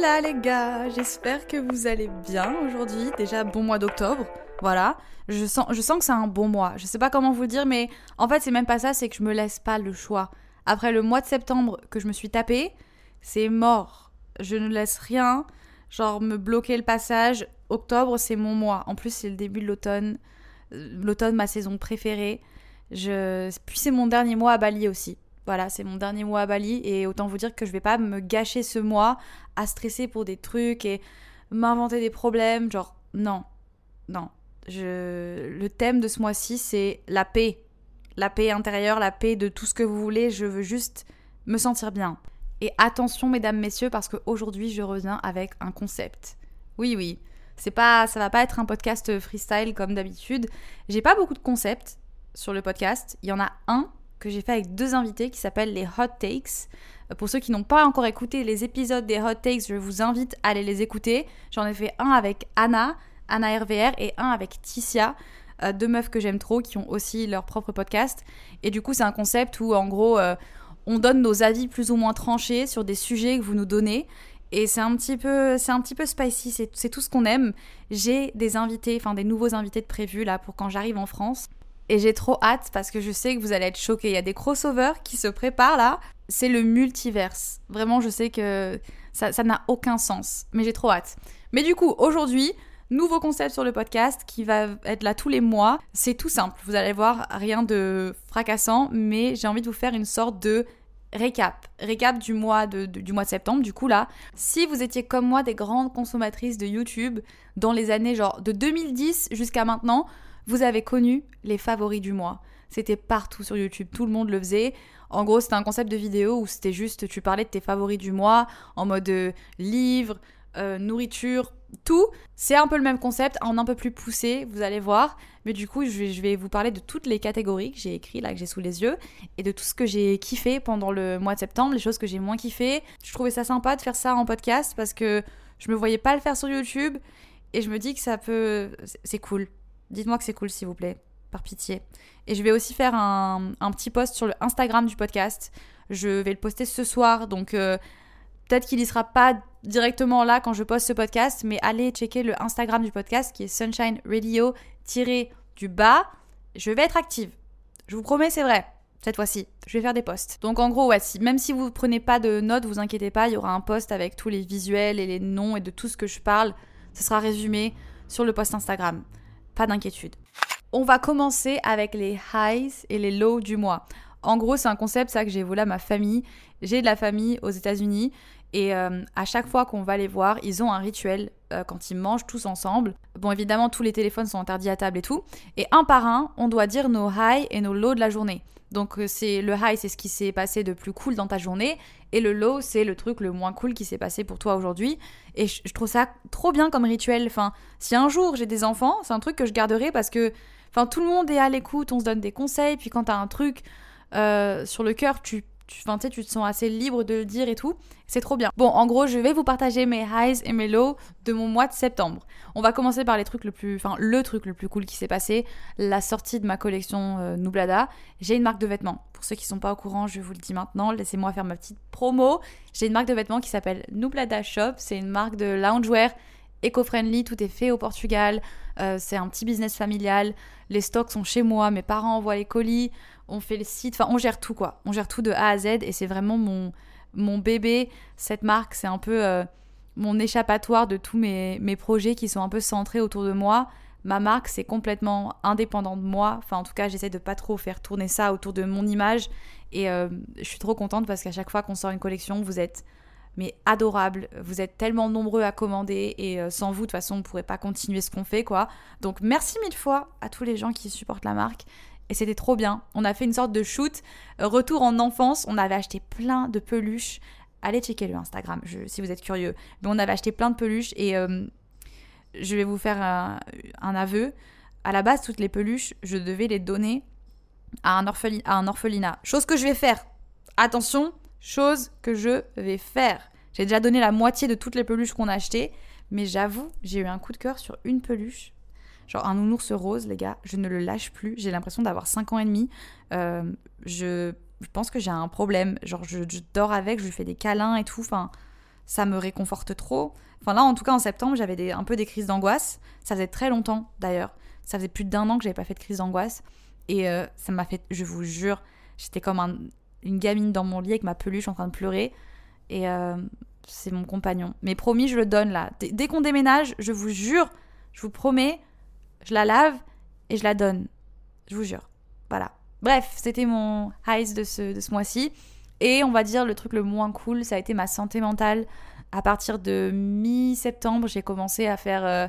Hola les gars, j'espère que vous allez bien aujourd'hui. Déjà bon mois d'octobre, voilà. Je sens, je sens que c'est un bon mois. Je sais pas comment vous dire, mais en fait c'est même pas ça, c'est que je me laisse pas le choix. Après le mois de septembre que je me suis tapé, c'est mort. Je ne laisse rien, genre me bloquer le passage. Octobre c'est mon mois. En plus c'est le début de l'automne. Euh, L'automne ma saison préférée. Je... Puis c'est mon dernier mois à Bali aussi. Voilà, c'est mon dernier mois à Bali et autant vous dire que je vais pas me gâcher ce mois à stresser pour des trucs et m'inventer des problèmes. Genre, non, non. Je... Le thème de ce mois-ci, c'est la paix. La paix intérieure, la paix de tout ce que vous voulez. Je veux juste me sentir bien. Et attention, mesdames, messieurs, parce qu'aujourd'hui, je reviens avec un concept. Oui, oui. C'est pas, ça va pas être un podcast freestyle comme d'habitude. J'ai pas beaucoup de concepts sur le podcast. Il y en a un que j'ai fait avec deux invités qui s'appellent les Hot Takes. Euh, pour ceux qui n'ont pas encore écouté les épisodes des Hot Takes, je vous invite à aller les écouter. J'en ai fait un avec Anna, Anna RVR, et un avec Ticia, euh, deux meufs que j'aime trop qui ont aussi leur propre podcast. Et du coup, c'est un concept où en gros, euh, on donne nos avis plus ou moins tranchés sur des sujets que vous nous donnez. Et c'est un petit peu, c'est un petit peu spicy, c'est tout ce qu'on aime. J'ai des invités, enfin des nouveaux invités de prévus là pour quand j'arrive en France. Et j'ai trop hâte parce que je sais que vous allez être choqués. Il y a des crossovers qui se préparent là. C'est le multiverse. Vraiment, je sais que ça n'a aucun sens. Mais j'ai trop hâte. Mais du coup, aujourd'hui, nouveau concept sur le podcast qui va être là tous les mois. C'est tout simple. Vous allez voir, rien de fracassant. Mais j'ai envie de vous faire une sorte de récap. Récap du mois de, du mois de septembre. Du coup, là, si vous étiez comme moi des grandes consommatrices de YouTube dans les années genre de 2010 jusqu'à maintenant, vous avez connu les favoris du mois. C'était partout sur YouTube, tout le monde le faisait. En gros, c'était un concept de vidéo où c'était juste, tu parlais de tes favoris du mois en mode euh, livre, euh, nourriture, tout. C'est un peu le même concept, en un peu plus poussé, vous allez voir. Mais du coup, je vais, vous parler de toutes les catégories que j'ai écrites, là, que j'ai sous les yeux, et de tout ce que j'ai kiffé pendant le mois de septembre, les choses que j'ai moins kiffé. Je trouvais ça sympa de faire ça en podcast parce que je me voyais pas le faire sur YouTube, et je me dis que ça peut. C'est cool. Dites-moi que c'est cool, s'il vous plaît, par pitié. Et je vais aussi faire un, petit post sur le Instagram du podcast. Je vais le poster ce soir, donc euh, peut-être qu'il y sera pas directement là quand je poste ce podcast, mais allez checker le Instagram du podcast qui est Sunshine Radio du bas. Je vais être active. Je vous promets, c'est vrai. Cette fois-ci, je vais faire des posts. Donc en gros, même si vous prenez pas de notes, vous inquiétez pas, il y aura un post avec tous les visuels et les noms et de tout ce que je parle. Ce sera résumé sur le post Instagram d'inquiétude. On va commencer avec les highs et les lows du mois. En gros, c'est un concept ça que j'ai volé à ma famille. J'ai de la famille aux États-Unis et euh, à chaque fois qu'on va les voir, ils ont un rituel euh, quand ils mangent tous ensemble. Bon, évidemment, tous les téléphones sont interdits à table et tout. Et un par un, on doit dire nos highs et nos lows de la journée. Donc euh, c'est le high, c'est ce qui s'est passé de plus cool dans ta journée, et le low, c'est le truc le moins cool qui s'est passé pour toi aujourd'hui. Et je, trouve ça trop bien comme rituel. Enfin, si un jour j'ai des enfants, c'est un truc que je garderai parce que, enfin, tout le monde est à l'écoute, on se donne des conseils, puis quand t'as un truc sur le cœur, tu tu, te sens assez libre de le dire et tout. C'est trop bien. Bon, en gros, je vais vous partager mes highs et mes lows de mon mois de septembre. On va commencer par les trucs le plus, enfin le truc le plus cool qui s'est passé, la sortie de ma collection euh, Nublada. J'ai une marque de vêtements. Pour ceux qui sont pas au courant, je vous le dis maintenant. Laissez-moi faire ma petite promo. J'ai une marque de vêtements qui s'appelle Nublada Shop. C'est une marque de loungewear éco-friendly, tout est fait au Portugal, euh, c'est un petit business familial, les stocks sont chez moi, mes parents envoient les colis, on fait le site, enfin on gère tout quoi, on gère tout de A à Z et c'est vraiment mon, mon bébé, cette marque, c'est un peu euh, mon échappatoire de tous mes, projets qui sont un peu centrés autour de moi. Ma marque, c'est complètement indépendant de moi. Enfin, en tout cas, j'essaie de pas trop faire tourner ça autour de mon image. Et euh, je suis trop contente parce qu'à chaque fois qu'on sort une collection, vous êtes mais adorable. Vous êtes tellement nombreux à commander et euh, sans vous, de toute façon, on ne pourrait pas continuer ce qu'on fait, quoi. Donc merci mille fois à tous les gens qui supportent la marque. Et c'était trop bien. On a fait une sorte de shoot, euh, retour en enfance. On avait acheté plein de peluches. Allez checker le Instagram si vous êtes curieux. Mais on avait acheté plein de peluches et euh, je vais vous faire un, un, aveu. À la base, toutes les peluches, je devais les donner à un, à un orphelinat. Chose que je vais faire. Attention, Chose que je vais faire. J'ai déjà donné la moitié de toutes les peluches qu'on a achetées, mais j'avoue, j'ai eu un coup de cœur sur une peluche. Genre un nounours rose, les gars, je ne le lâche plus. J'ai l'impression d'avoir 5 ans et demi. Euh, je, pense que j'ai un problème. Genre, je, dors avec, je lui fais des câlins et tout. Enfin, ça me réconforte trop. Enfin là, en tout cas, en septembre, j'avais un peu des crises d'angoisse. Ça faisait très longtemps, d'ailleurs. Ça faisait plus d'un an que j'avais pas fait de crise d'angoisse. Et euh, ça m'a fait, je vous jure, j'étais comme une gamine dans mon lit avec ma peluche en train de pleurer. Et euh, c'est mon compagnon. Mais promis, je le donne là. dès qu'on déménage, je vous jure, je vous promets, je la lave et je la donne. Je vous jure. Voilà. Bref, c'était mon highs de ce, de ce mois-ci. Et on va dire le truc le moins cool, ça a été ma santé mentale. À partir de mi-septembre, j'ai commencé à faire euh,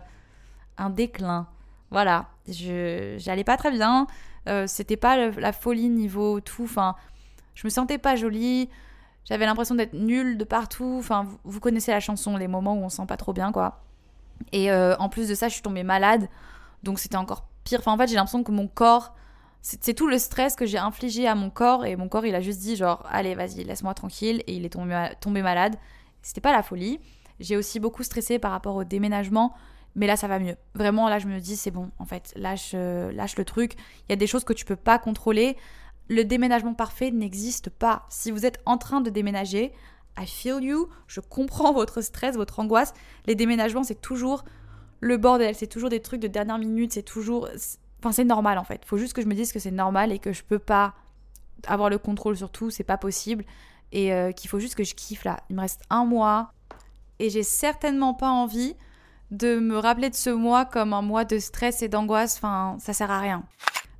un déclin. Voilà, j'allais pas très bien. Euh, c'était pas la folie niveau tout. Enfin, je me sentais pas jolie. J'avais l'impression d'être nulle de partout. Enfin, vous, connaissez la chanson, les moments où on se sent pas trop bien, quoi. Et euh, en plus de ça, je suis tombée malade. Donc c'était encore pire. En fait, j'ai l'impression que mon corps c'est tout le stress que j'ai infligé à mon corps et mon corps il a juste dit genre allez vas-y laisse-moi tranquille et il est tombé, tombé malade. C'était pas la folie. J'ai aussi beaucoup stressé par rapport au déménagement, mais là ça va mieux. Vraiment là je me dis c'est bon en fait lâche lâche le truc. Il y a des choses que tu peux pas contrôler. Le déménagement parfait n'existe pas. Si vous êtes en train de déménager, I feel you, je comprends votre stress, votre angoisse. Les déménagements c'est toujours le bordel, c'est toujours des trucs de dernière minute, c'est toujours Enfin, c'est normal en fait. Faut juste que je me dise que c'est normal et que je peux pas avoir le contrôle sur tout, c'est pas possible. Et euh, qu'il faut juste que je kiffe là. Il me reste un mois et j'ai certainement pas envie de me rappeler de ce mois comme un mois de stress et d'angoisse. Enfin, ça sert à rien.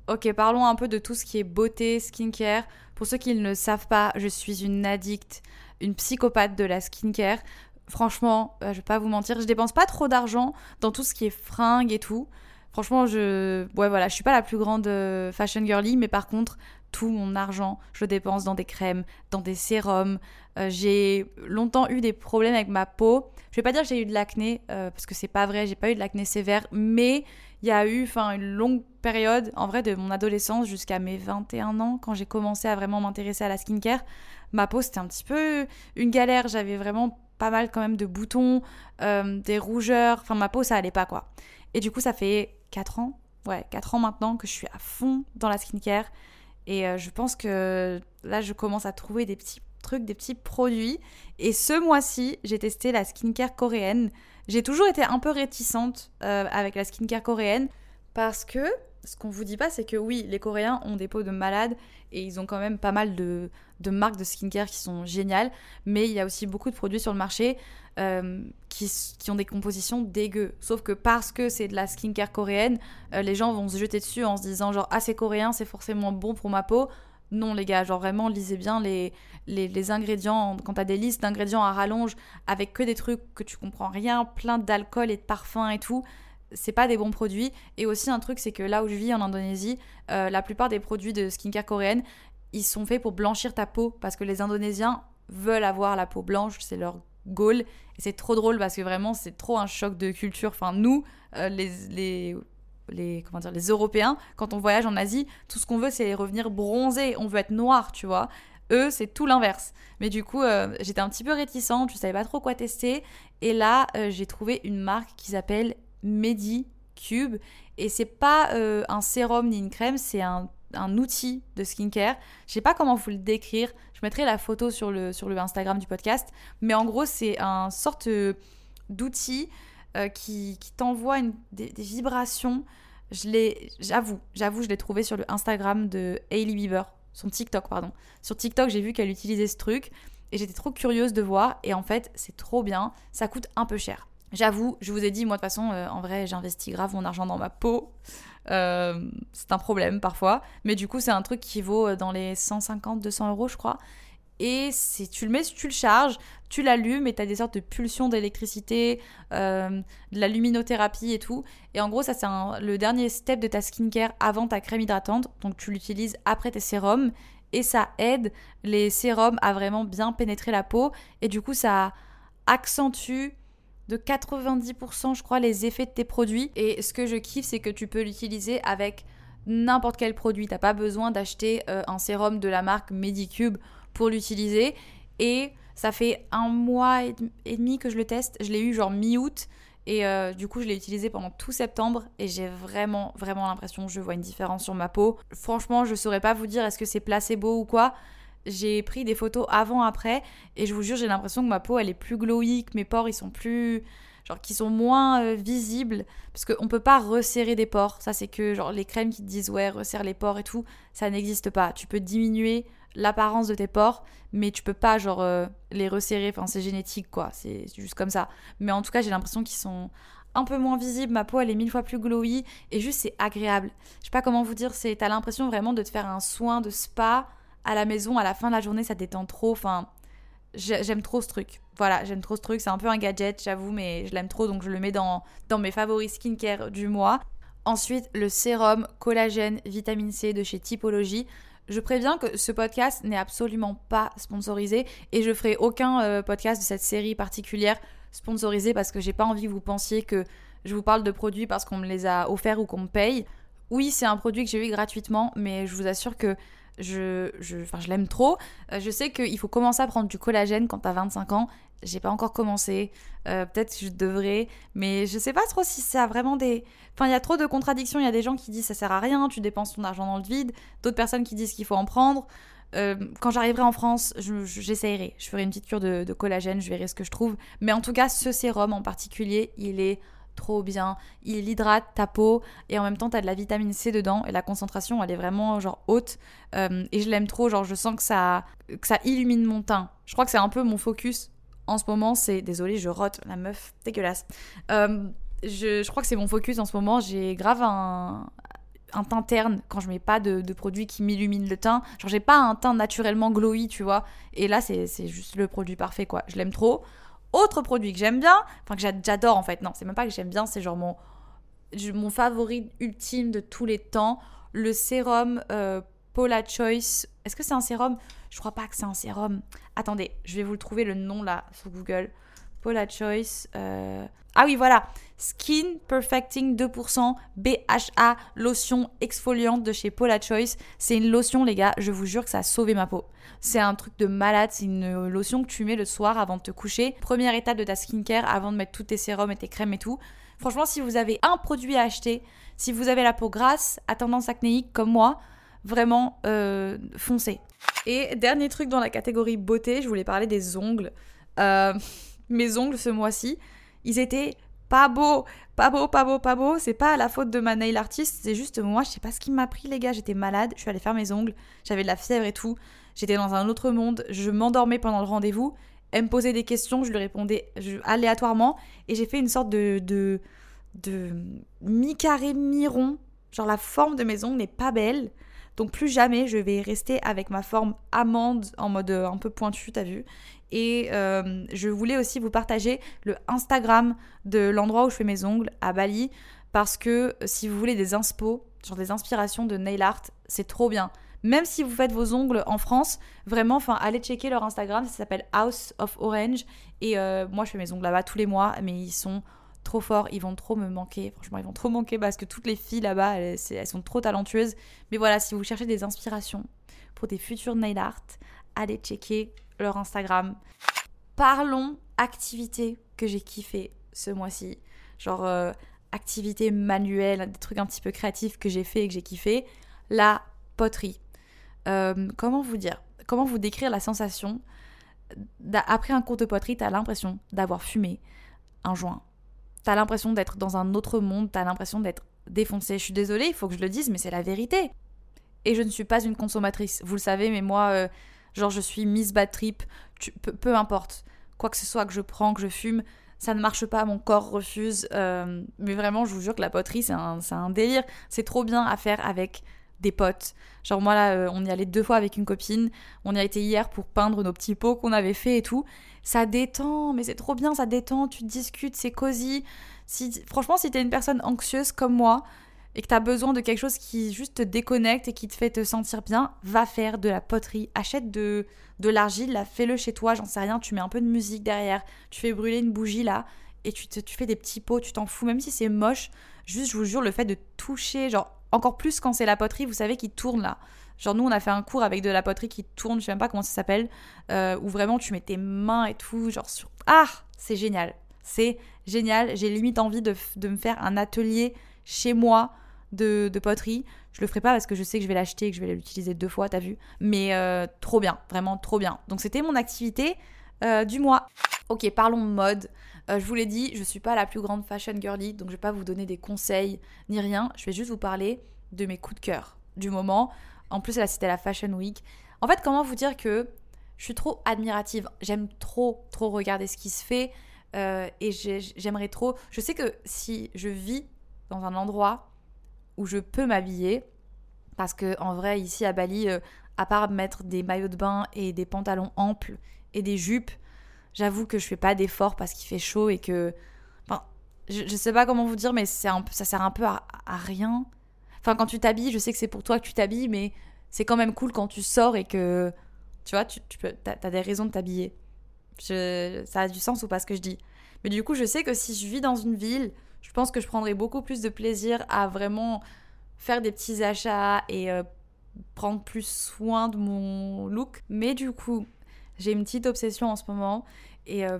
Ok, parlons un peu de tout ce qui est beauté, skincare. Pour ceux qui ne le savent pas, je suis une addict, une psychopathe de la skincare. Franchement, euh, je vais pas vous mentir, je dépense pas trop d'argent dans tout ce qui est fringues et tout. Franchement, je, ouais, voilà, je suis pas la plus grande euh, fashion girly, mais par contre, tout mon argent, je le dépense dans des crèmes, dans des sérums. Euh, j'ai longtemps eu des problèmes avec ma peau. Je vais pas dire que j'ai eu de l'acné, parce que c'est pas vrai, j'ai pas eu de l'acné sévère, mais il y a eu enfin une longue période, en vrai, de mon adolescence jusqu'à mes 21 ans, quand j'ai commencé à vraiment m'intéresser à la skincare. Ma peau, c'était un petit peu une galère. J'avais vraiment pas mal quand même de boutons, des rougeurs. Enfin, ma peau, ça allait pas, quoi. Et du coup, ça fait 4 ans, ouais, 4 ans maintenant que je suis à fond dans la skincare. Et euh, je pense que là, je commence à trouver des petits trucs, des petits produits. Et ce mois-ci, j'ai testé la skincare coréenne. J'ai toujours été un peu réticente euh, avec la skincare coréenne parce que ce qu'on vous dit pas, c'est que oui, les Coréens ont des peaux de malades et ils ont quand même pas mal de, de marques de skincare qui sont géniales, mais il y a aussi beaucoup de produits sur le marché euh, qui, qui, ont des compositions dégueu. Sauf que parce que c'est de la skincare coréenne, euh, les gens vont se jeter dessus en se disant genre ah c'est coréen, c'est forcément bon pour ma peau. Non les gars, genre vraiment lisez bien les, les, ingrédients, quand t'as des listes d'ingrédients à rallonge avec que des trucs que tu comprends rien, plein d'alcool et de parfums et tout, c'est pas des bons produits. Et aussi un truc c'est que là où je vis en Indonésie, euh, la plupart des produits de skincare coréenne, ils sont faits pour blanchir ta peau parce que les Indonésiens veulent avoir la peau blanche, c'est leur Gaulle. Et c'est trop drôle parce que vraiment, c'est trop un choc de culture. Enfin, nous, euh, les, les, les, comment dire, les Européens, quand on voyage en Asie, tout ce qu'on veut, c'est revenir bronzé. On veut être noir, tu vois. Eux, c'est tout l'inverse. Mais du coup, euh, j'étais un petit peu réticente, je savais pas trop quoi tester. Et là, euh, j'ai trouvé une marque qui s'appelle Medicube. Et c'est pas un sérum ni une crème, c'est un un outil de skincare. Je sais pas comment vous le décrire. Je mettrai la photo sur le, sur le Instagram du podcast. Mais en gros, c'est un sorte euh, d'outil euh, qui, t'envoie des, vibrations. Je l'ai, j'avoue, j'avoue, je l'ai trouvé sur le Instagram de Hailey Bieber, son TikTok, pardon. Sur TikTok, j'ai vu qu'elle utilisait ce truc et j'étais trop curieuse de voir. Et en fait, c'est trop bien. Ça coûte un peu cher. J'avoue, je vous ai dit, moi de toute façon, euh, en vrai, j'investis grave mon argent dans ma peau. Euh, c'est un problème parfois. Mais du coup, c'est un truc qui vaut dans les 150-200 euros, je crois. Et tu le mets, tu le charges, tu l'allumes et tu as des sortes de pulsions d'électricité, euh, de la luminothérapie et tout. Et en gros, ça, c'est le dernier step de ta skincare avant ta crème hydratante. Donc, tu l'utilises après tes sérums. Et ça aide les sérums à vraiment bien pénétrer la peau. Et du coup, ça accentue de 90%, je crois, les effets de tes produits. Et ce que je kiffe, c'est que tu peux l'utiliser avec n'importe quel produit. T'as pas besoin d'acheter euh, un sérum de la marque Medicube pour l'utiliser. Et ça fait un mois et demi que je le teste. Je l'ai eu genre mi-août. Et euh, du coup, je l'ai utilisé pendant tout septembre et j'ai vraiment, vraiment l'impression que je vois une différence sur ma peau. Franchement, je saurais pas vous dire est-ce que c'est placebo ou quoi, j'ai pris des photos avant-après et je vous jure, j'ai l'impression que ma peau elle est plus glowy, que mes pores ils sont plus. genre qui sont moins euh, visibles. Parce qu'on peut pas resserrer des pores. Ça, c'est que genre les crèmes qui te disent ouais, resserre les pores et tout, ça n'existe pas. Tu peux diminuer l'apparence de tes pores, mais tu peux pas genre euh, les resserrer. Enfin, c'est génétique quoi, c'est juste comme ça. Mais en tout cas, j'ai l'impression qu'ils sont un peu moins visibles. Ma peau, elle est mille fois plus glowy et juste c'est agréable. Je sais pas comment vous dire, c'est t'as l'impression vraiment de te faire un soin de spa à la maison à la fin de la journée, ça détend trop. Enfin, j'aime trop ce truc. Voilà, j'aime trop ce truc. C'est un peu un gadget, j'avoue, mais je l'aime trop, donc je le mets dans, dans mes favoris skincare du mois. Ensuite, le sérum collagène vitamine C de chez Typologie. Je préviens que ce podcast n'est absolument pas sponsorisé et je ferai aucun euh, podcast de cette série particulière sponsorisé parce que j'ai pas envie que vous pensiez que je vous parle de produits parce qu'on me les a offerts ou qu'on me paye. Oui, c'est un produit que j'ai eu gratuitement, mais je vous assure que je, je, l'aime trop. Euh, je sais qu'il faut commencer à prendre du collagène quand t'as 25 ans. J'ai pas encore commencé. Euh, peut-être que je devrais. Mais je sais pas trop si ça a vraiment des. Enfin, il y a trop de contradictions. Il y a des gens qui disent ça sert à rien, tu dépenses ton argent dans le vide. D'autres personnes qui disent qu'il faut en prendre. Euh, quand j'arriverai en France, j'essayerai. Je, ferai une petite cure de, collagène, je verrai ce que je trouve. Mais en tout cas, ce sérum en particulier, il est trop bien. Il hydrate ta peau et en même temps, tu as de la vitamine C dedans et la concentration, elle est vraiment genre haute. Euh, et je l'aime trop, genre je sens que ça illumine mon teint. Je crois que c'est un peu mon focus en ce moment. C'est désolé, je rote, la meuf dégueulasse. Euh, je, crois que c'est mon focus en ce moment. J'ai grave un, un teint terne quand je mets pas de, produits qui m'illuminent le teint. Genre j'ai pas un teint naturellement glowy, tu vois. Et là, c'est juste le produit parfait, quoi. Je l'aime trop. Autre produit que j'aime bien, enfin que j'adore en fait, non, c'est même pas que j'aime bien, c'est genre mon, mon favori ultime de tous les temps, le sérum euh, Paula Choice. Est-ce que c'est un sérum? Je crois pas que c'est un sérum. Attendez, je vais vous le trouver le nom là sur Google. Paula Choice. Euh, ah oui, voilà. Skin Perfecting 2% BHA lotion exfoliante de chez Paula Choice. C'est une lotion, les gars, je vous jure que ça a sauvé ma peau. C'est un truc de malade. C'est une lotion que tu mets le soir avant de te coucher. Première étape de ta skincare avant de mettre tous tes sérums et tes crèmes et tout. Franchement, si vous avez un produit à acheter, si vous avez la peau grasse, à tendance acnéique comme moi, vraiment euh, foncez. Et dernier truc dans la catégorie beauté, je voulais parler des ongles. Euh, mes ongles ce mois-ci, ils étaient pas beaux, pas beaux, pas beaux, pas beaux. C'est pas la faute de ma nail artiste, c'est juste moi, je sais pas ce qui m'a pris les gars, j'étais malade, je suis allée faire mes ongles, j'avais de la fièvre et tout, j'étais dans un autre monde, je m'endormais pendant le rendez-vous, elle me posait des questions, je lui répondais aléatoirement. Et j'ai fait une sorte de de, de mi-carré, mi-rond, genre la forme de mes ongles n'est pas belle. Donc plus jamais je vais rester avec ma forme amande en mode euh, un peu pointu, t'as vu. Et euh, je voulais aussi vous partager le Instagram de l'endroit où je fais mes ongles à Bali. Parce que euh, si vous voulez des inspo, genre des inspirations de nail art, c'est trop bien. Même si vous faites vos ongles en France, vraiment, enfin, allez checker leur Instagram, ça s'appelle House of Orange. Et moi, je fais mes ongles là-bas tous les mois, mais ils sont trop forts, ils vont trop me manquer. Franchement, ils vont trop manquer parce que toutes les filles là-bas, elles, elles, sont trop talentueuses. Mais voilà, si vous cherchez des inspirations pour des futurs nail art, allez checker leur Instagram. Parlons activités que j'ai kiffé ce mois-ci. Genre euh, activités manuelles, des trucs un petit peu créatifs que j'ai fait et que j'ai kiffé. La poterie. Euh, comment vous dire Comment vous décrire la sensation Après un cours de poterie, t'as l'impression d'avoir fumé un joint. T'as l'impression d'être dans un autre monde, t'as l'impression d'être défoncé. Je suis désolée, il faut que je le dise, mais c'est la vérité. Et je ne suis pas une consommatrice. Vous le savez, mais moi, euh, genre je suis Miss Bad Trip, peu, importe. Quoi que ce soit que je prends, que je fume, ça ne marche pas, mon corps refuse. Euh, mais vraiment, je vous jure que la poterie, c'est un, un, délire. C'est trop bien à faire avec des potes. Genre moi là, euh, on y allait deux fois avec une copine. On y a été hier pour peindre nos petits pots qu'on avait fait et tout. Ça détend, mais c'est trop bien, ça détend. Tu discutes, c'est cosy. Si, franchement, si t'es une personne anxieuse comme moi, et que tu as besoin de quelque chose qui juste te déconnecte et qui te fait te sentir bien, va faire de la poterie. Achète de, de l'argile, fais-le chez toi, j'en sais rien, tu mets un peu de musique derrière, tu fais brûler une bougie là, et tu, te, tu fais des petits pots, tu t'en fous, même si c'est moche. Juste, je vous jure, le fait de toucher, genre, encore plus quand c'est la poterie, vous savez, qui tourne là. Genre, nous, on a fait un cours avec de la poterie qui tourne, je sais même pas comment ça s'appelle, euh, où vraiment tu mets tes mains et tout, genre. Ah C'est génial. C'est génial. J'ai limite envie de, de me faire un atelier chez moi de, poterie. Je le ferai pas parce que je sais que je vais l'acheter et que je vais l'utiliser deux fois, t'as vu. Mais euh, trop bien, vraiment trop bien. Donc c'était mon activité euh, du mois. Ok, parlons mode. Euh, je vous l'ai dit, je suis pas la plus grande fashion girly, donc je vais pas vous donner des conseils ni rien. Je vais juste vous parler de mes coups de cœur du moment. En plus, là, c'était la Fashion Week. En fait, comment vous dire que je suis trop admirative? J'aime trop, trop regarder ce qui se fait. et j'aimerais trop. Je sais que si je vis dans un endroit où je peux m'habiller. Parce que en vrai, ici à Bali, euh, à part mettre des maillots de bain et des pantalons amples et des jupes, j'avoue que je fais pas d'efforts parce qu'il fait chaud et que. Enfin, je, je, sais pas comment vous dire, mais un, ça sert un peu à, rien. Enfin, quand tu t'habilles, je sais que c'est pour toi que tu t'habilles, mais c'est quand même cool quand tu sors et que. Tu vois, tu, tu peux, as, des raisons de t'habiller. Ça a du sens ou pas ce que je dis. Mais du coup, je sais que si je vis dans une ville je pense que je prendrais beaucoup plus de plaisir à vraiment faire des petits achats et euh, prendre plus soin de mon look. Mais du coup, j'ai une petite obsession en ce moment et euh,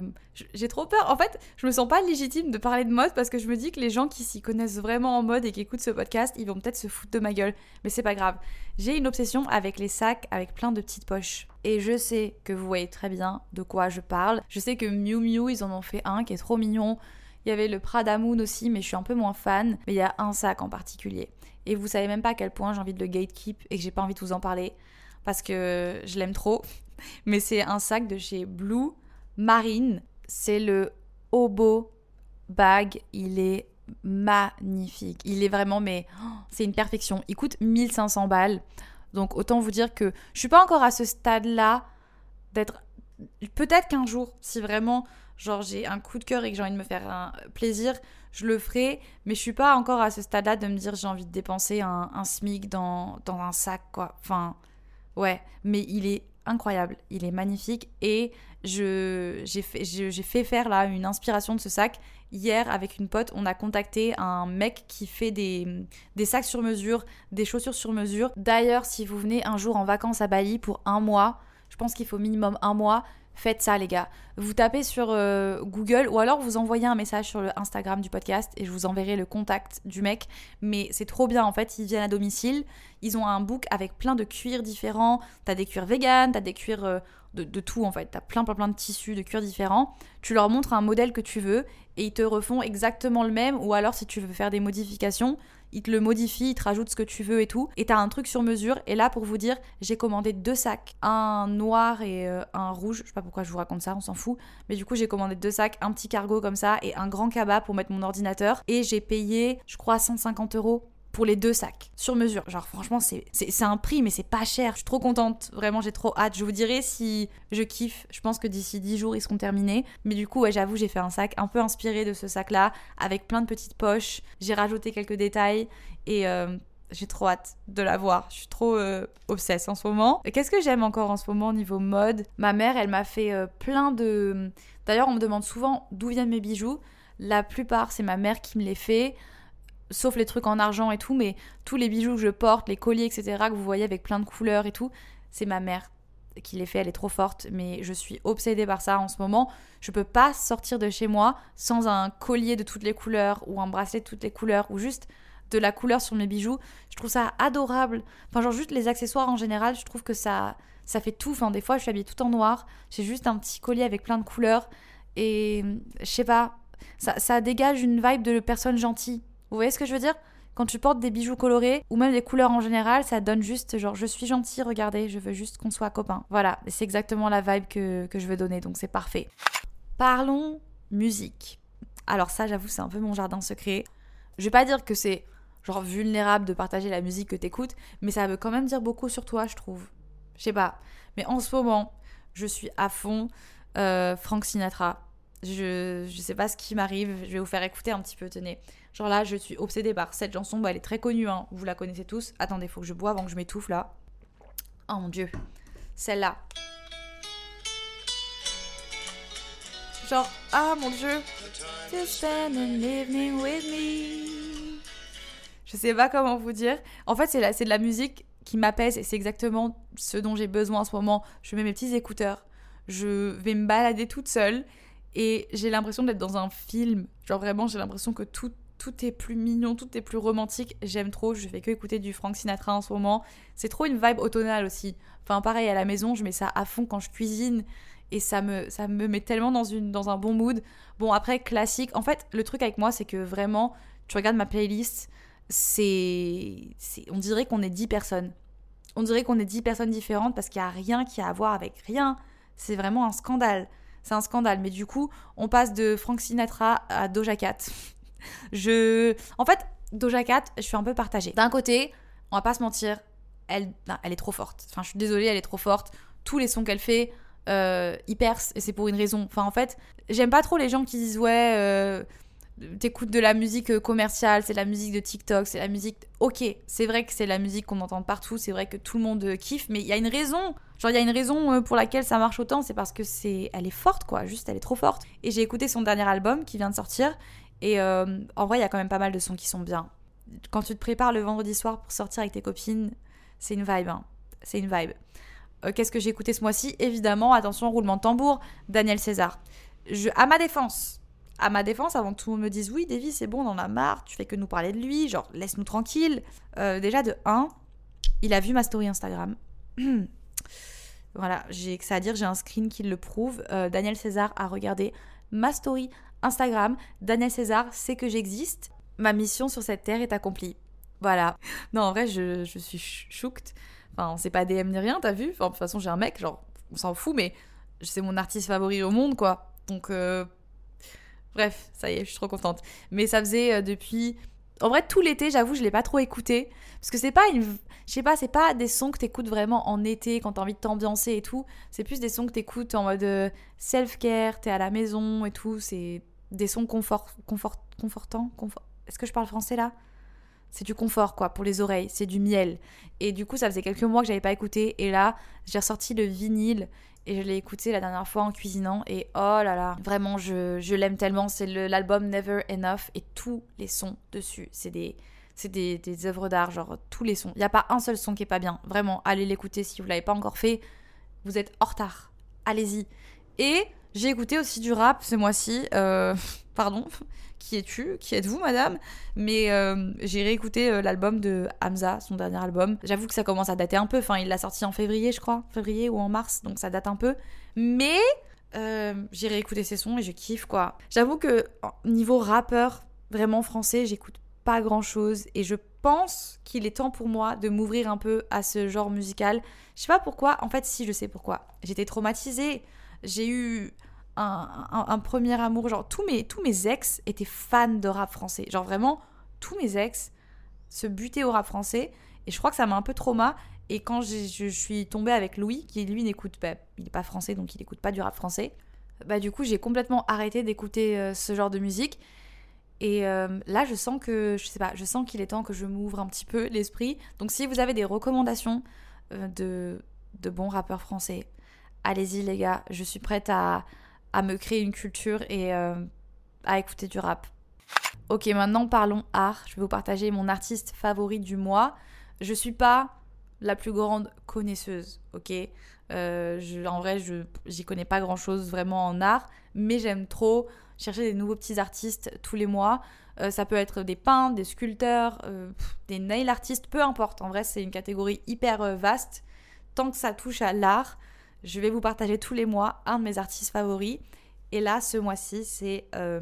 j'ai trop peur. En fait, je me sens pas légitime de parler de mode parce que je me dis que les gens qui s'y connaissent vraiment en mode et qui écoutent ce podcast, ils vont peut-être se foutre de ma gueule. Mais c'est pas grave. J'ai une obsession avec les sacs avec plein de petites poches. Et je sais que vous voyez très bien de quoi je parle. Je sais que Miu Miu, ils en ont fait un qui est trop mignon. Il y avait le Prada Moon aussi, mais je suis un peu moins fan. Mais il y a un sac en particulier. Et vous savez même pas à quel point j'ai envie de le gatekeep et que j'ai pas envie de vous en parler parce que je l'aime trop. Mais c'est un sac de chez Blue Marine. C'est le Obo Bag. Il est magnifique. Il est vraiment, mais oh, c'est une perfection. Il coûte 1500 balles. Donc autant vous dire que je suis pas encore à ce stade-là d'être. Peut-être qu'un jour, si vraiment genre j'ai un coup de cœur et que j'ai envie de me faire un plaisir, je le ferai. Mais je suis pas encore à ce stade-là de me dire j'ai envie de dépenser un, un SMIC dans, dans, un sac, quoi. Enfin, ouais. Mais il est incroyable, il est magnifique et j'ai fait, faire là une inspiration de ce sac. Hier, avec une pote, on a contacté un mec qui fait des, des sacs sur mesure, des chaussures sur mesure. D'ailleurs, si vous venez un jour en vacances à Bali pour un mois, je pense qu'il faut minimum un mois. Faites ça, les gars. Vous tapez sur euh, Google ou alors vous envoyez un message sur le Instagram du podcast et je vous enverrai le contact du mec. Mais c'est trop bien, en fait. Ils viennent à domicile. Ils ont un book avec plein de cuirs différents. T'as des cuirs vegan, t'as des cuirs euh, de, de, tout, en fait. T'as plein, plein, plein de tissus, de cuirs différents. Tu leur montres un modèle que tu veux et ils te refont exactement le même. Ou alors, si tu veux faire des modifications, il te le modifie, il te rajoute ce que tu veux et tout. Et t'as un truc sur mesure. Et là, pour vous dire, j'ai commandé deux sacs, un noir et euh, un rouge. Je sais pas pourquoi je vous raconte ça, on s'en fout. Mais du coup, j'ai commandé deux sacs, un petit cargo comme ça et un grand cabas pour mettre mon ordinateur. Et j'ai payé, je crois, 150 euros pour les deux sacs, sur mesure. Genre franchement, c'est un prix, mais c'est pas cher. Je suis trop contente, vraiment, j'ai trop hâte. Je vous dirai si je kiffe. Je pense que d'ici 10 jours, ils seront terminés. Mais du coup, ouais, j'avoue, j'ai fait un sac un peu inspiré de ce sac-là, avec plein de petites poches. J'ai rajouté quelques détails et... Euh, j'ai trop hâte de la voir. Je suis trop euh, obsesse en ce moment. Qu'est-ce que j'aime encore en ce moment au niveau mode? Ma mère, elle m'a fait euh, plein de. D'ailleurs, on me demande souvent d'où viennent mes bijoux. La plupart, c'est ma mère qui me les fait sauf les trucs en argent et tout, mais tous les bijoux que je porte, les colliers, etc., que vous voyez avec plein de couleurs et tout, c'est ma mère qui les fait, elle est trop forte, mais je suis obsédée par ça en ce moment. Je peux pas sortir de chez moi sans un collier de toutes les couleurs ou un bracelet de toutes les couleurs ou juste de la couleur sur mes bijoux. Je trouve ça adorable. Enfin, genre juste les accessoires en général, je trouve que ça, ça fait tout. Enfin, des fois, je suis habillée tout en noir. J'ai juste un petit collier avec plein de couleurs. Et je sais pas, ça, ça dégage une vibe de personne gentille. Vous voyez ce que je veux dire? Quand tu portes des bijoux colorés ou même des couleurs en général, ça donne juste genre je suis gentil, regardez, je veux juste qu'on soit copains. Voilà, c'est exactement la vibe que, je veux donner, donc c'est parfait. Parlons musique. Alors ça, j'avoue, c'est un peu mon jardin secret. Je vais pas dire que c'est genre vulnérable de partager la musique que t'écoutes, mais ça veut quand même dire beaucoup sur toi, je trouve. Je sais pas. Mais en ce moment, je suis à fond euh, Frank Sinatra. Je, je sais pas ce qui m'arrive, je vais vous faire écouter un petit peu, tenez. Genre là, je suis obsédée par cette chanson. Bah, elle est très connue, hein. vous la connaissez tous. Attendez, faut que je bois avant que je m'étouffe là. Oh mon dieu. Celle-là. Genre, ah mon dieu. Je sais pas comment vous dire. En fait, c'est de la musique qui m'apaise et c'est exactement ce dont j'ai besoin en ce moment. Je mets mes petits écouteurs, je vais me balader toute seule et j'ai l'impression d'être dans un film. Genre vraiment, j'ai l'impression que tout tout est plus mignon, tout est plus romantique. J'aime trop, je fais que écouter du Frank Sinatra en ce moment. C'est trop une vibe automnale aussi. Enfin, pareil, à la maison, je mets ça à fond quand je cuisine et ça me, ça me met tellement dans, une, dans un bon mood. Bon, après, classique. En fait, le truc avec moi, c'est que vraiment, tu regardes ma playlist, c'est. On dirait qu'on est 10 personnes. On dirait qu'on est 10 personnes différentes parce qu'il n'y a rien qui a à voir avec rien. C'est vraiment un scandale. C'est un scandale. Mais du coup, on passe de Frank Sinatra à Doja Cat. Je. En fait, Doja Cat, je suis un peu partagée. D'un côté, on va pas se mentir, elle, est trop forte. Enfin, je suis désolée, elle est trop forte. Tous les sons qu'elle fait, euh, ils percent et c'est pour une raison. Enfin, en fait, j'aime pas trop les gens qui disent ouais. Euh, T'écoutes de la musique euh, commerciale, c'est la musique de TikTok, c'est la musique. Ok, c'est vrai que c'est la musique qu'on entend partout, c'est vrai que tout le monde euh, kiffe, mais il y a une raison. Genre, il y a une raison pour laquelle ça marche autant, c'est parce que c'est, elle est forte, quoi. Juste, elle est trop forte. Et j'ai écouté son dernier album qui vient de sortir, et en vrai, il y a quand même pas mal de sons qui sont bien. Quand tu te prépares le vendredi soir pour sortir avec tes copines, c'est une vibe, hein. C'est une vibe. Euh, qu'est-ce que j'ai écouté ce mois-ci? Évidemment, attention, roulement de tambour, Daniel César. Je, à ma défense, à ma défense, avant tout monde me dise oui, Davy, c'est bon, on en a marre, tu fais que nous parler de lui, genre laisse-nous tranquille. Euh, déjà de 1, il a vu ma story Instagram. voilà, j'ai que ça à dire, j'ai un screen qui le prouve. Euh, Daniel César a regardé ma story Instagram. Daniel César sait que j'existe. Ma mission sur cette terre est accomplie. Voilà. Non, en vrai, je, je suis chouked. Enfin, c'est pas DM ni rien, t'as vu? Enfin, de toute façon, j'ai un mec, genre, on s'en fout, mais c'est mon artiste favori au monde, quoi. Donc, euh, bref, ça y est, je suis trop contente. Mais ça faisait euh, depuis. En vrai, tout l'été, j'avoue, je l'ai pas trop écouté. Parce que c'est pas une. Je sais pas, c'est pas des sons que t'écoutes vraiment en été quand t'as envie de t'ambiancer et tout. C'est plus des sons que t'écoutes en mode euh, self-care, t'es à la maison et tout. C'est des sons confort, confort, confortants. Confort... Est-ce que je parle français là? C'est du confort quoi pour les oreilles, c'est du miel. Et du coup, ça faisait quelques mois que j'avais pas écouté et là, j'ai ressorti le vinyle et je l'ai écouté la dernière fois en cuisinant et oh là là, vraiment je, l'aime tellement, c'est l'album Never Enough et tous les sons dessus, c'est des c'est des, des œuvres d'art, genre tous les sons. Il n'y a pas un seul son qui est pas bien. Vraiment, allez l'écouter si vous l'avez pas encore fait. Vous êtes en retard. Allez-y. Et j'ai écouté aussi du rap ce mois-ci. Euh, pardon, qui es-tu Qui êtes-vous, madame? Mais euh, j'ai réécouté euh, l'album de Hamza, son dernier album. J'avoue que ça commence à dater un peu. Enfin, il l'a sorti en février, je crois. Février ou en mars, donc ça date un peu. Mais j'ai réécouté ses sons et je kiffe, quoi. J'avoue que niveau rappeur, vraiment français, j'écoute pas grand-chose. Et je pense qu'il est temps pour moi de m'ouvrir un peu à ce genre musical. Je sais pas pourquoi. En fait, si, je sais pourquoi. J'étais traumatisée j'ai eu un, premier amour. Genre, tous mes, tous mes ex étaient fans de rap français. Genre, vraiment, tous mes ex se butaient au rap français. Et je crois que ça m'a un peu trauma. Et quand je suis tombée avec Louis, qui lui n'écoute pas, il n'est pas français, donc il n'écoute pas du rap français, bah du coup j'ai complètement arrêté d'écouter euh, ce genre de musique. Et euh, là, je sens que, je sais pas, je sens qu'il est temps que je m'ouvre un petit peu l'esprit. Donc si vous avez des recommandations euh, de, de bons rappeurs français, allez-y les gars, je suis prête à, me créer une culture et euh, à écouter du rap. Ok, maintenant parlons art. Je vais vous partager mon artiste favori du mois. Je suis pas la plus grande connaisseuse, ok? Euh, En vrai, je j'y connais pas grand chose vraiment en art, mais j'aime trop chercher des nouveaux petits artistes tous les mois. Euh, ça peut être des peintres, des sculpteurs, des nail artistes, peu importe. En vrai, c'est une catégorie hyper vaste. Tant que ça touche à l'art, je vais vous partager tous les mois un de mes artistes favoris. Et là, ce mois-ci, c'est euh,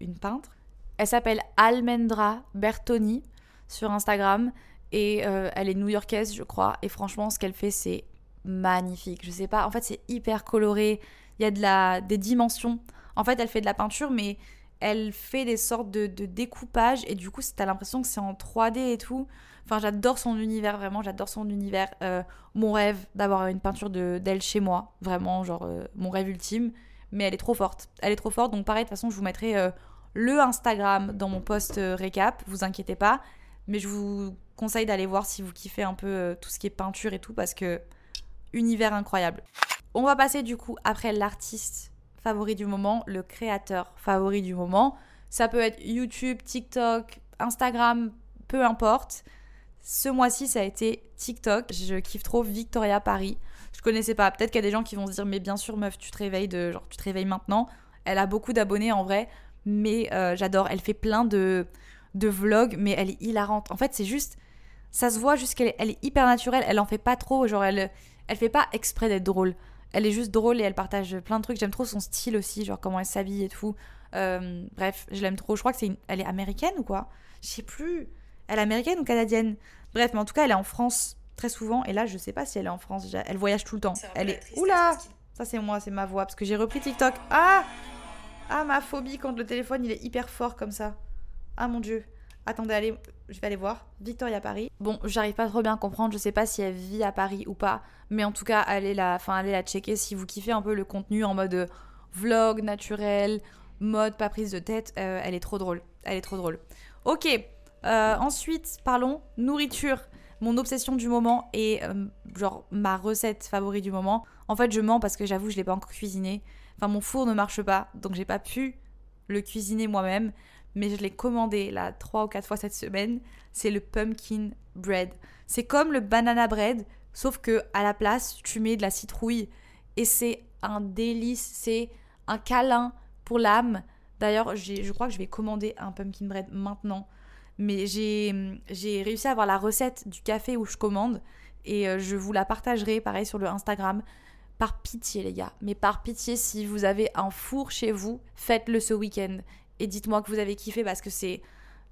une peintre. Elle s'appelle Almendra Bertoni sur Instagram. Et euh, elle est new-yorkaise, je crois. Et franchement, ce qu'elle fait, c'est magnifique. Je sais pas, en fait, c'est hyper coloré. Il y a de la, des dimensions. En fait, elle fait de la peinture, mais elle fait des sortes de, de découpage. Et du coup, t'as l'impression que c'est en 3D et tout. Enfin, j'adore son univers, vraiment, j'adore son univers. Euh, mon rêve d'avoir une peinture d'elle chez moi, vraiment, genre euh, mon rêve ultime. Mais elle est trop forte. Elle est trop forte, donc pareil, de toute façon, je vous mettrai euh, le Instagram dans mon post récap, vous inquiétez pas. Mais je vous conseille d'aller voir si vous kiffez un peu tout ce qui est peinture et tout, parce que univers incroyable. On va passer du coup après l'artiste favori du moment, le créateur favori du moment. Ça peut être YouTube, TikTok, Instagram, peu importe. Ce mois-ci, ça a été TikTok. Je kiffe trop Victoria Paris. Je connaissais pas. Peut-être qu'il y a des gens qui vont se dire, mais bien sûr, meuf, tu te réveilles de, genre, tu te réveilles maintenant. Elle a beaucoup d'abonnés en vrai, mais euh, j'adore. Elle fait plein de, de vlog, mais elle est hilarante. En fait, c'est juste, ça se voit juste qu'elle est, elle est hyper naturelle. Elle en fait pas trop, genre elle, elle fait pas exprès d'être drôle. Elle est juste drôle et elle partage plein de trucs. J'aime trop son style aussi, genre comment elle s'habille et tout. Euh, bref, je l'aime trop. Je crois que c'est une... elle est américaine ou quoi? Je sais plus. Elle est américaine ou canadienne? Bref, mais en tout cas, elle est en France très souvent. Et là, je sais pas si elle est en France. Elle voyage tout le temps. Elle est. Oula Ça, c'est moi, c'est ma voix. Parce que j'ai repris TikTok. Ah Ah, ma phobie quand le téléphone il est hyper fort comme ça. Ah mon dieu. Attendez, allez, je vais aller voir. Victoria Paris. Bon, j'arrive pas trop bien à comprendre. Je sais pas si elle vit à Paris ou pas. Mais en tout cas, allez la, enfin, allez la checker si vous kiffez un peu le contenu en mode euh, vlog naturel, mode pas prise de tête. Euh, elle est trop drôle. Elle est trop drôle. Ok. Euh, ensuite, parlons nourriture. Mon obsession du moment et genre ma recette favorite du moment. En fait, je mens parce que j'avoue, je l'ai pas encore cuisiné. Enfin, mon four ne marche pas, donc j'ai pas pu le cuisiner moi-même mais je l'ai commandé là trois ou quatre fois cette semaine. C'est le pumpkin bread. C'est comme le banana bread, sauf que à la place, tu mets de la citrouille et c'est un délice, c'est un câlin pour l'âme. D'ailleurs, je crois que je vais commander un pumpkin bread maintenant. Mais j'ai réussi à avoir la recette du café où je commande et euh, je vous la partagerai pareil sur le Instagram. Par pitié les gars, mais par pitié si vous avez un four chez vous, faites-le ce week-end et dites-moi que vous avez kiffé parce que c'est.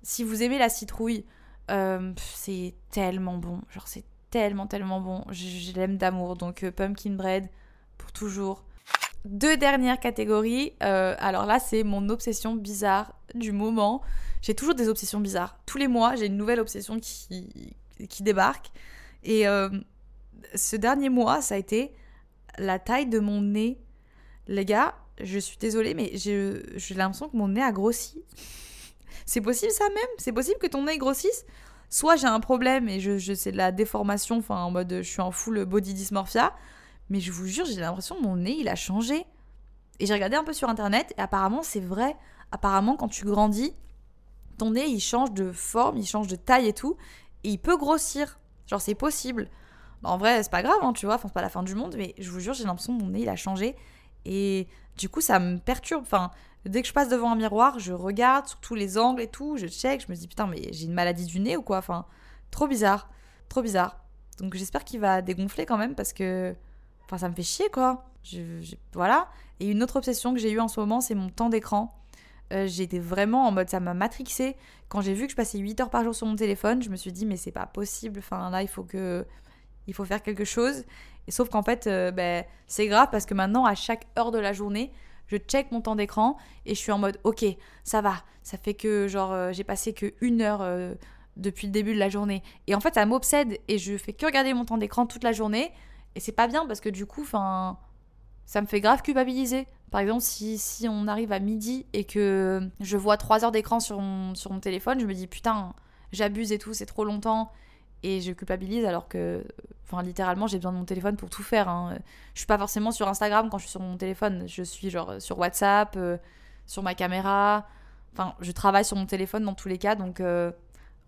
Si vous aimez la citrouille, euh, c'est tellement bon. Genre, c'est tellement, tellement bon. Je, l'aime d'amour. Donc, euh, pumpkin bread pour toujours. Deux dernières catégories. Euh, alors là, c'est mon obsession bizarre du moment. J'ai toujours des obsessions bizarres. Tous les mois, j'ai une nouvelle obsession qui, qui débarque. Et ce dernier mois, ça a été la taille de mon nez. Les gars, je suis désolée, mais j'ai l'impression que mon nez a grossi. c'est possible ça même? C'est possible que ton nez grossisse? Soit j'ai un problème et je, c'est de la déformation, enfin en mode je suis en full body dysmorphia, mais je vous jure, j'ai l'impression que mon nez il a changé. Et j'ai regardé un peu sur internet et apparemment c'est vrai. Apparemment quand tu grandis, ton nez il change de forme, il change de taille et tout, et il peut grossir. Genre c'est possible. En vrai, c'est pas grave, hein, tu vois, enfin c'est pas la fin du monde, mais je vous jure, j'ai l'impression que mon nez il a changé. Et du coup, ça me perturbe. Enfin, dès que je passe devant un miroir, je regarde sur tous les angles et tout, je check, je me dis putain, mais j'ai une maladie du nez ou quoi? Enfin, trop bizarre, trop bizarre. Donc j'espère qu'il va dégonfler quand même parce que, enfin, ça me fait chier quoi. voilà. Et une autre obsession que j'ai eue en ce moment, c'est mon temps d'écran. Euh, j'étais vraiment en mode ça m'a matrixé. Quand j'ai vu que je passais 8 heures par jour sur mon téléphone, je me suis dit mais c'est pas possible. Enfin là, il faut que il faut faire quelque chose. Et sauf qu'en fait, euh, ben, c'est grave parce que maintenant, à chaque heure de la journée, je check mon temps d'écran et je suis en mode ok, ça va. Ça fait que genre euh, j'ai passé que une heure euh, depuis le début de la journée. Et en fait, ça m'obsède et je fais que regarder mon temps d'écran toute la journée. Et c'est pas bien parce que du coup, enfin, ça me fait grave culpabiliser. Par exemple, si, si on arrive à midi et que je vois trois heures d'écran sur mon, sur mon téléphone, je me dis putain, j'abuse et tout, c'est trop longtemps et je culpabilise alors que enfin littéralement j'ai besoin de mon téléphone pour tout faire hein. je suis pas forcément sur Instagram quand je suis sur mon téléphone. Je suis genre sur WhatsApp euh, sur ma caméra. Enfin je travaille sur mon téléphone dans tous les cas donc euh,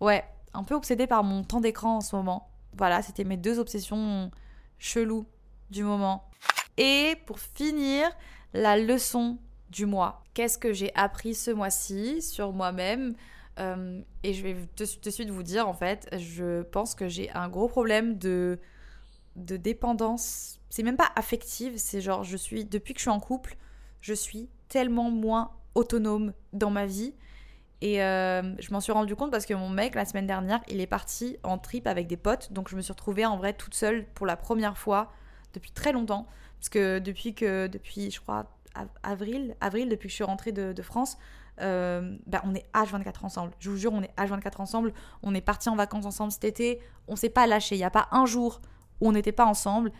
ouais un peu obsédée par mon temps d'écran en ce moment. Voilà c'était mes deux obsessions cheloues du moment. Et pour finir la leçon du mois. Qu'est-ce que j'ai appris ce mois-ci sur moi-même? Euh, et je vais de, suite vous dire, en fait, je pense que j'ai un gros problème de, de dépendance. C'est même pas affective, c'est genre, je suis, depuis que je suis en couple, je suis tellement moins autonome dans ma vie. Et euh, je m'en suis rendu compte parce que mon mec, la semaine dernière, il est parti en trip avec des potes. Donc je me suis retrouvée en vrai toute seule pour la première fois depuis très longtemps. Parce que depuis que, depuis, je crois, avril, avril depuis que je suis rentrée de France, euh, bah, on est H24 ensemble. Je vous jure, on est H24 ensemble. On est parti en vacances ensemble cet été. On s'est pas lâché. Il n'y a pas un jour où on n'était pas ensemble.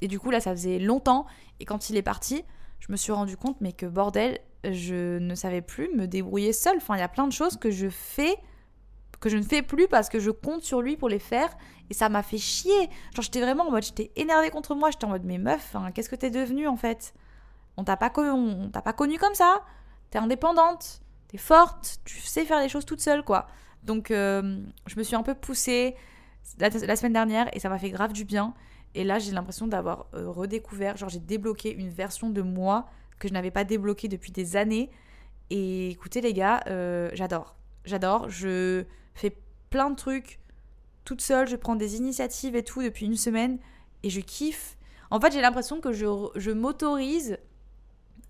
Et du coup, là, ça faisait longtemps. Et quand il est parti, je me suis rendu compte, mais que bordel, je ne savais plus me débrouiller seule. Enfin, il y a plein de choses que je fais que je ne fais plus parce que je compte sur lui pour les faire et ça m'a fait chier. Genre j'étais vraiment en mode j'étais énervée contre moi, j'étais en mode mais meuf, qu'est-ce que t'es devenue en fait? On t'a pas on t'a pas connu comme ça T'es indépendante, t'es forte, tu sais faire les choses toute seule, quoi. Donc, euh, je me suis un peu poussée la, semaine dernière et ça m'a fait grave du bien. Et là, j'ai l'impression d'avoir euh, redécouvert, genre, j'ai débloqué une version de moi que je n'avais pas débloquée depuis des années. Et écoutez, les gars, euh, j'adore. J'adore. Je fais plein de trucs toute seule. Je prends des initiatives et tout depuis une semaine et je kiffe. En fait, j'ai l'impression que je, je m'autorise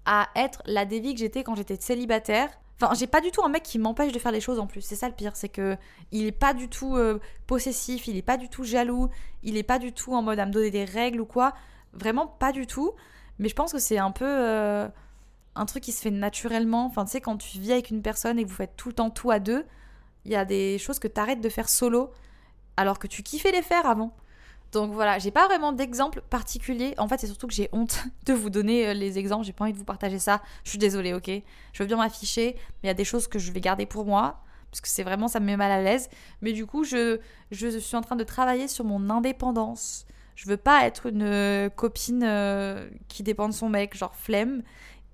à être la dévie que j'étais quand j'étais célibataire. Enfin, j'ai pas du tout un mec qui m'empêche de faire les choses en plus. C'est ça le pire, c'est que il est pas du tout euh, possessif, il est pas du tout jaloux, il est pas du tout en mode à me donner des règles ou quoi. Vraiment pas du tout. Mais je pense que c'est un peu euh, un truc qui se fait naturellement. Enfin, tu sais, quand tu vis avec une personne et que vous faites tout le temps tout à deux, il y a des choses que tu arrêtes de faire solo alors que tu kiffais les faire avant. Donc voilà, j'ai pas vraiment d'exemple particulier. En fait, c'est surtout que j'ai honte de vous donner euh, les exemples. J'ai pas envie de vous partager ça. Je suis désolée, ok? Je veux bien m'afficher, mais il y a des choses que je vais garder pour moi. Parce que c'est vraiment, ça me met mal à l'aise. Mais du coup, je, je suis en train de travailler sur mon indépendance. Je veux pas être une euh, copine euh, qui dépend de son mec, genre flemme.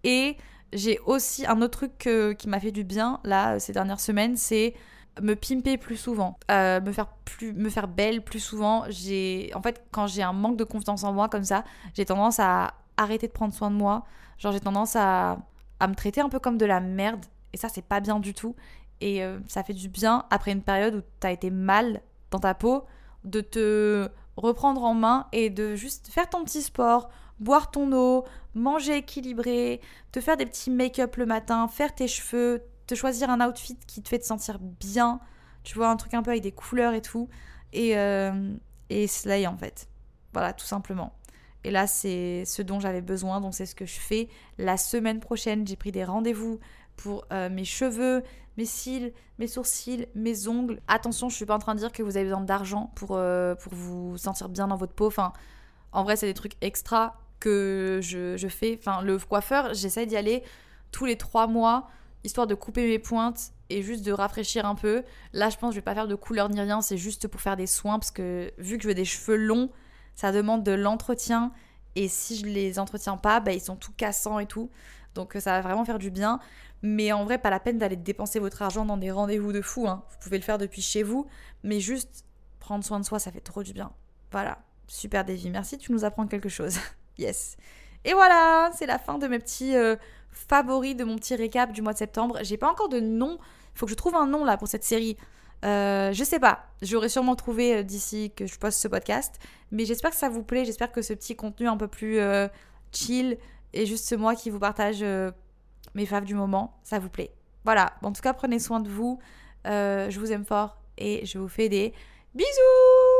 Et j'ai aussi un autre truc qui m'a fait du bien, là, ces dernières semaines, c'est me pimper plus souvent, euh, me faire plus, me faire belle plus souvent. J'ai, en fait, quand j'ai un manque de confiance en moi comme ça, j'ai tendance à arrêter de prendre soin de moi. Genre, j'ai tendance à, à me traiter un peu comme de la merde. Et ça, c'est pas bien du tout. Et euh, ça fait du bien après une période où t'as été mal dans ta peau, de te reprendre en main et de juste faire ton petit sport, boire ton eau, manger équilibré, te faire des petits make-up le matin, faire tes cheveux, te choisir un outfit qui te fait te sentir bien, tu vois, un truc un peu avec des couleurs et tout, et, euh, et slay en fait. Voilà, tout simplement. Et là, c'est ce dont j'avais besoin, donc c'est ce que je fais. La semaine prochaine, j'ai pris des rendez-vous pour euh, mes cheveux, mes cils, mes sourcils, mes ongles. Attention, je suis pas en train de dire que vous avez besoin d'argent pour, euh, pour vous sentir bien dans votre peau. Enfin, en vrai, c'est des trucs extra que je, je fais. Enfin, le coiffeur, j'essaie d'y aller tous les trois mois histoire de couper mes pointes et juste de rafraîchir un peu. Là, je pense que je vais pas faire de couleur ni rien, c'est juste pour faire des soins parce que vu que je veux des cheveux longs, ça demande de l'entretien et si je les entretiens pas, bah, ils sont tout cassants et tout. Donc ça va vraiment faire du bien. Mais en vrai, pas la peine d'aller dépenser votre argent dans des rendez-vous de fou. Hein. Vous pouvez le faire depuis chez vous, mais juste prendre soin de soi, ça fait trop du bien. Voilà, super Davy, merci, tu nous apprends quelque chose. yes. Et voilà, c'est la fin de mes petits euh, favoris de mon petit récap du mois de septembre. J'ai pas encore de nom. Faut que je trouve un nom là pour cette série. Euh, je sais pas, j'aurais sûrement trouvé euh, d'ici que je poste ce podcast, mais j'espère que ça vous plaît, j'espère que ce petit contenu un peu plus chill et juste moi qui vous partage mes faves du moment, ça vous plaît. Voilà, en tout cas prenez soin de vous, je vous aime fort et je vous fais des bisous